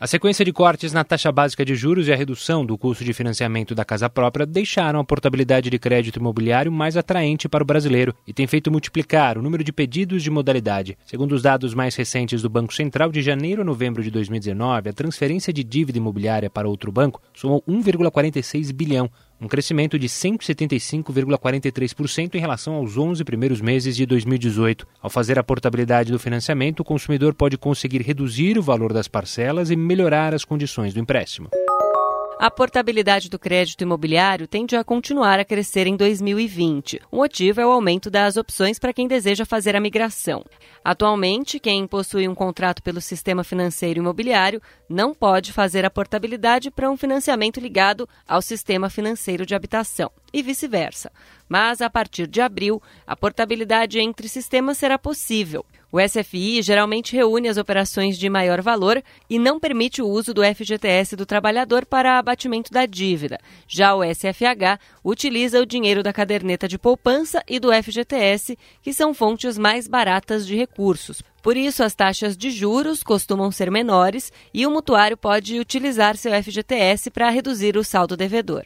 A sequência de cortes na taxa básica de juros e a redução do custo de financiamento da casa própria deixaram a portabilidade de crédito imobiliário mais atraente para o brasileiro e tem feito multiplicar o número de pedidos de modalidade. Segundo os dados mais recentes do Banco Central, de janeiro a novembro de 2019, a transferência de dívida imobiliária para outro banco somou 1,46 bilhão, um crescimento de 175,43% em relação aos 11 primeiros meses de 2018. Ao fazer a portabilidade do financiamento, o consumidor pode conseguir reduzir o valor das parcelas e melhorar as condições do empréstimo. A portabilidade do crédito imobiliário tende a continuar a crescer em 2020. O motivo é o aumento das opções para quem deseja fazer a migração. Atualmente, quem possui um contrato pelo sistema financeiro imobiliário não pode fazer a portabilidade para um financiamento ligado ao sistema financeiro de habitação e vice-versa. Mas a partir de abril, a portabilidade entre sistemas será possível. O SFI geralmente reúne as operações de maior valor e não permite o uso do FGTS do trabalhador para abatimento da dívida. Já o SFH utiliza o dinheiro da caderneta de poupança e do FGTS, que são fontes mais baratas de recursos. Por isso, as taxas de juros costumam ser menores e o mutuário pode utilizar seu FGTS para reduzir o saldo devedor.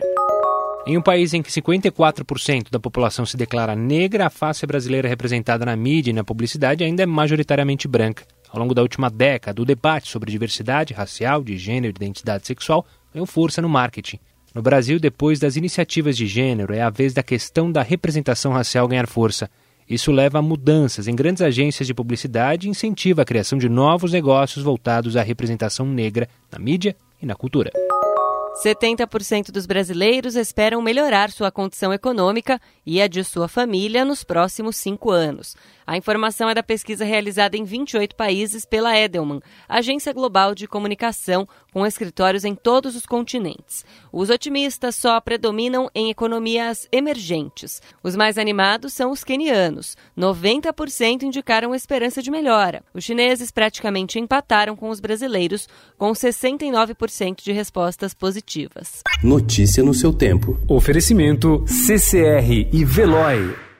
Em um país em que 54% da população se declara negra, a face brasileira representada na mídia e na publicidade ainda é majoritariamente branca. Ao longo da última década, o debate sobre diversidade racial, de gênero e identidade sexual ganhou força no marketing. No Brasil, depois das iniciativas de gênero, é a vez da questão da representação racial ganhar força. Isso leva a mudanças em grandes agências de publicidade e incentiva a criação de novos negócios voltados à representação negra na mídia e na cultura. 70% dos brasileiros esperam melhorar sua condição econômica e a de sua família nos próximos cinco anos. A informação é da pesquisa realizada em 28 países pela Edelman, agência global de comunicação com escritórios em todos os continentes. Os otimistas só predominam em economias emergentes. Os mais animados são os quenianos. 90% indicaram esperança de melhora. Os chineses praticamente empataram com os brasileiros, com 69% de respostas positivas. Notícia no seu tempo. Oferecimento CCR e Veloy.